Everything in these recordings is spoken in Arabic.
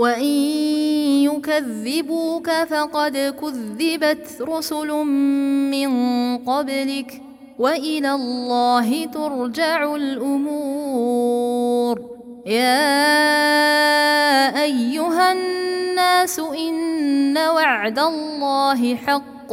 وإن يكذبوك فقد كذبت رسل من قبلك وإلى الله ترجع الأمور. يا أيها الناس إن وعد الله حق.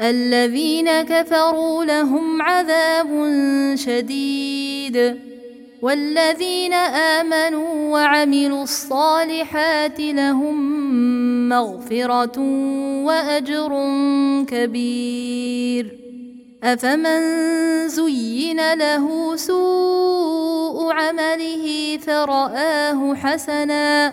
الذين كفروا لهم عذاب شديد والذين آمنوا وعملوا الصالحات لهم مغفرة وأجر كبير. أفمن زين له سوء عمله فرآه حسنا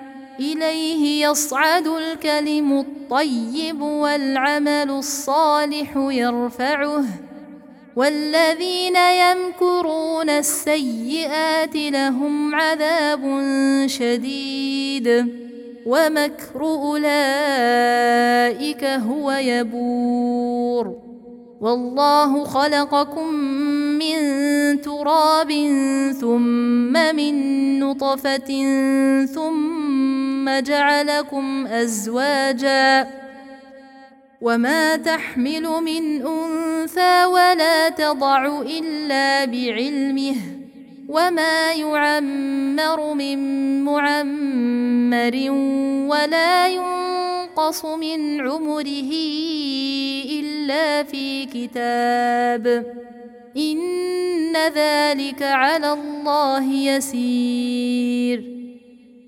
إليه يصعد الكلم الطيب والعمل الصالح يرفعه والذين يمكرون السيئات لهم عذاب شديد ومكر أولئك هو يبور. والله خلقكم من تراب ثم من نطفة ثم جعلكم أزواجا وما تحمل من أنثى ولا تضع إلا بعلمه وما يعمر من معمر ولا ينقص من عمره إلا في كتاب إن ذلك على الله يسير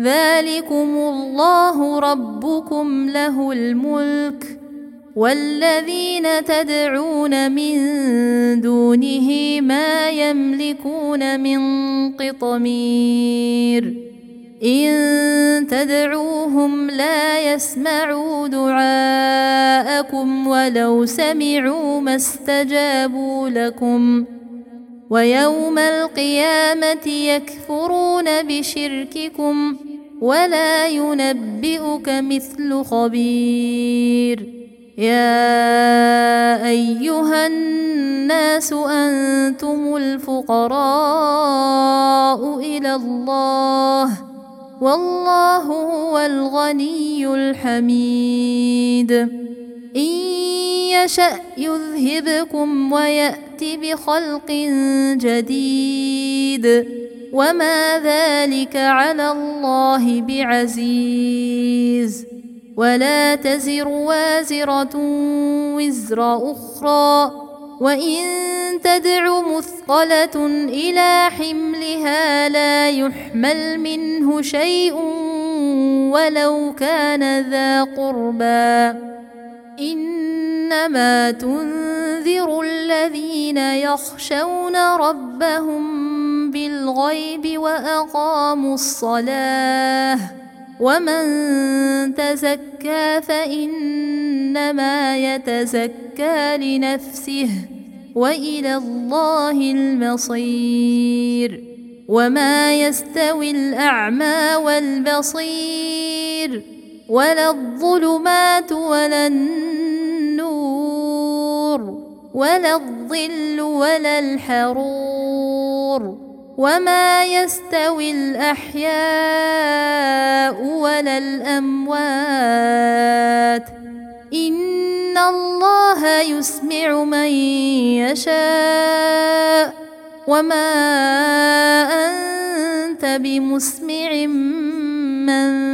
ذلكم الله ربكم له الملك والذين تدعون من دونه ما يملكون من قطمير ان تدعوهم لا يسمعوا دعاءكم ولو سمعوا ما استجابوا لكم ويوم القيامة يكفرون بشرككم ولا ينبئك مثل خبير. يا أيها الناس أنتم الفقراء إلى الله والله هو الغني الحميد. إن يشأ يذهبكم ويأت بخلق جديد وما ذلك على الله بعزيز. ولا تزر وازرة وزر أخرى وإن تدع مثقلة إلى حملها لا يحمل منه شيء ولو كان ذا قربى. إنما تنذر الذين يخشون ربهم بالغيب وأقاموا الصلاة ومن تزكى فإنما يتزكى لنفسه وإلى الله المصير وما يستوي الأعمى والبصير ولا الظلمات ولا النور ولا الظل ولا الحرور. وما يستوي الأحياء ولا الأموات. إن الله يسمع من يشاء. وما أنت بمسمع من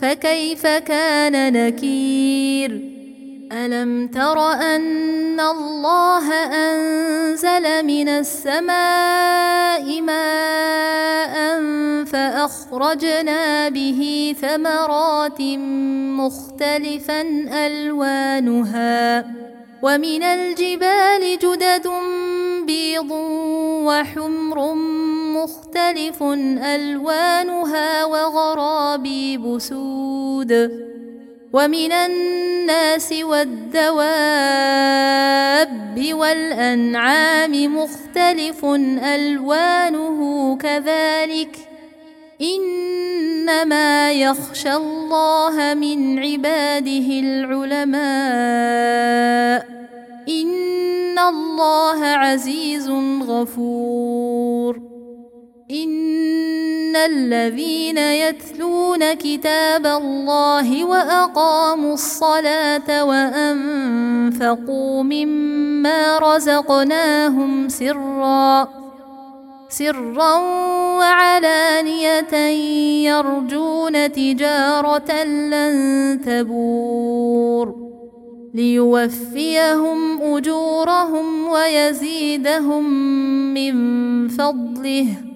فكيف كان نكير؟ ألم تر أن الله أنزل من السماء ماء فأخرجنا به ثمرات مختلفا ألوانها ومن الجبال جدد بيض وحمر مختلف ألوانها وغرابيب سود ومن الناس والدواب والأنعام مختلف ألوانه كذلك إنما يخشى الله من عباده العلماء إن الله عزيز غفور إن الذين يتلون كتاب الله وأقاموا الصلاة وأنفقوا مما رزقناهم سرا سرا وعلانية يرجون تجارة لن تبور ليوفيهم أجورهم ويزيدهم من فضله.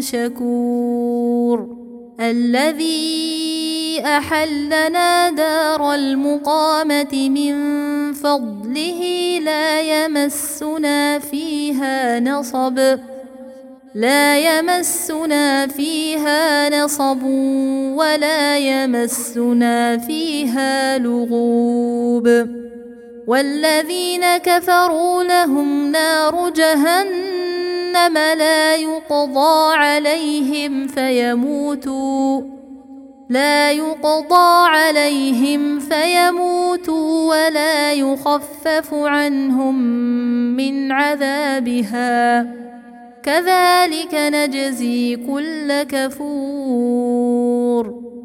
شكور الذي أحلنا دار المقامة من فضله لا يمسنا فيها نصب لا يمسنا فيها نصب ولا يمسنا فيها لغوب والذين كفروا لهم نار جهنم لا يقضى عليهم فيموتوا. لا يقضى عليهم فيموتوا ولا يخفف عنهم من عذابها. كذلك نجزي كل كفور.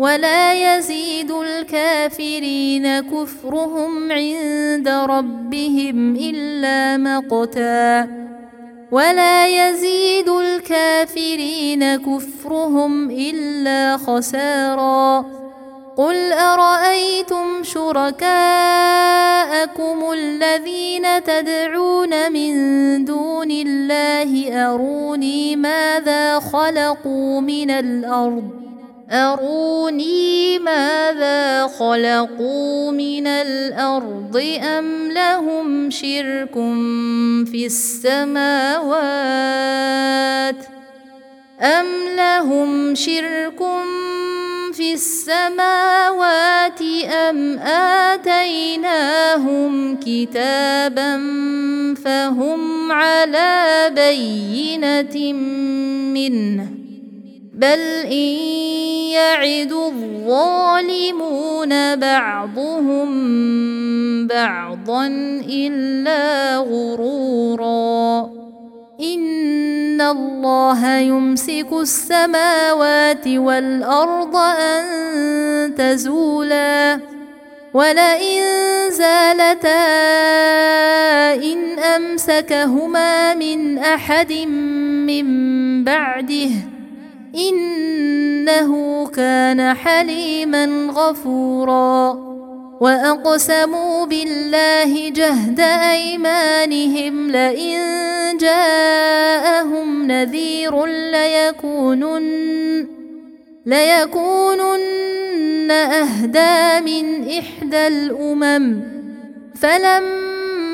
ولا يزيد الكافرين كفرهم عند ربهم إلا مقتا. ولا يزيد الكافرين كفرهم إلا خسارا. قل أرأيتم شركاءكم الذين تدعون من دون الله أروني ماذا خلقوا من الأرض أروني ماذا خلقوا من الأرض أم لهم شرك في السماوات أم لهم شرك في السماوات أم آتيناهم كتابا فهم على بينة منه بل إن يعد الظالمون بعضهم بعضا إلا غرورا. إن الله يمسك السماوات والأرض أن تزولا. ولئن زالتا إن أمسكهما من أحد من بعده إنه كان حليما غفورا. وأقسموا بالله جهد أيمانهم لئن جاءهم نذير ليكونن ليكونن أهدى من إحدى الأمم. فلما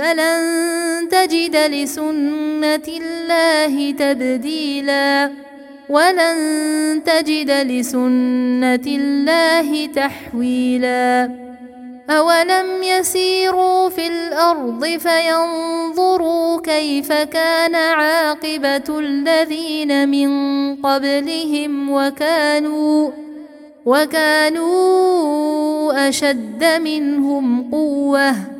فلن تجد لسنة الله تبديلا. ولن تجد لسنة الله تحويلا. أولم يسيروا في الأرض فينظروا كيف كان عاقبة الذين من قبلهم وكانوا وكانوا أشد منهم قوة.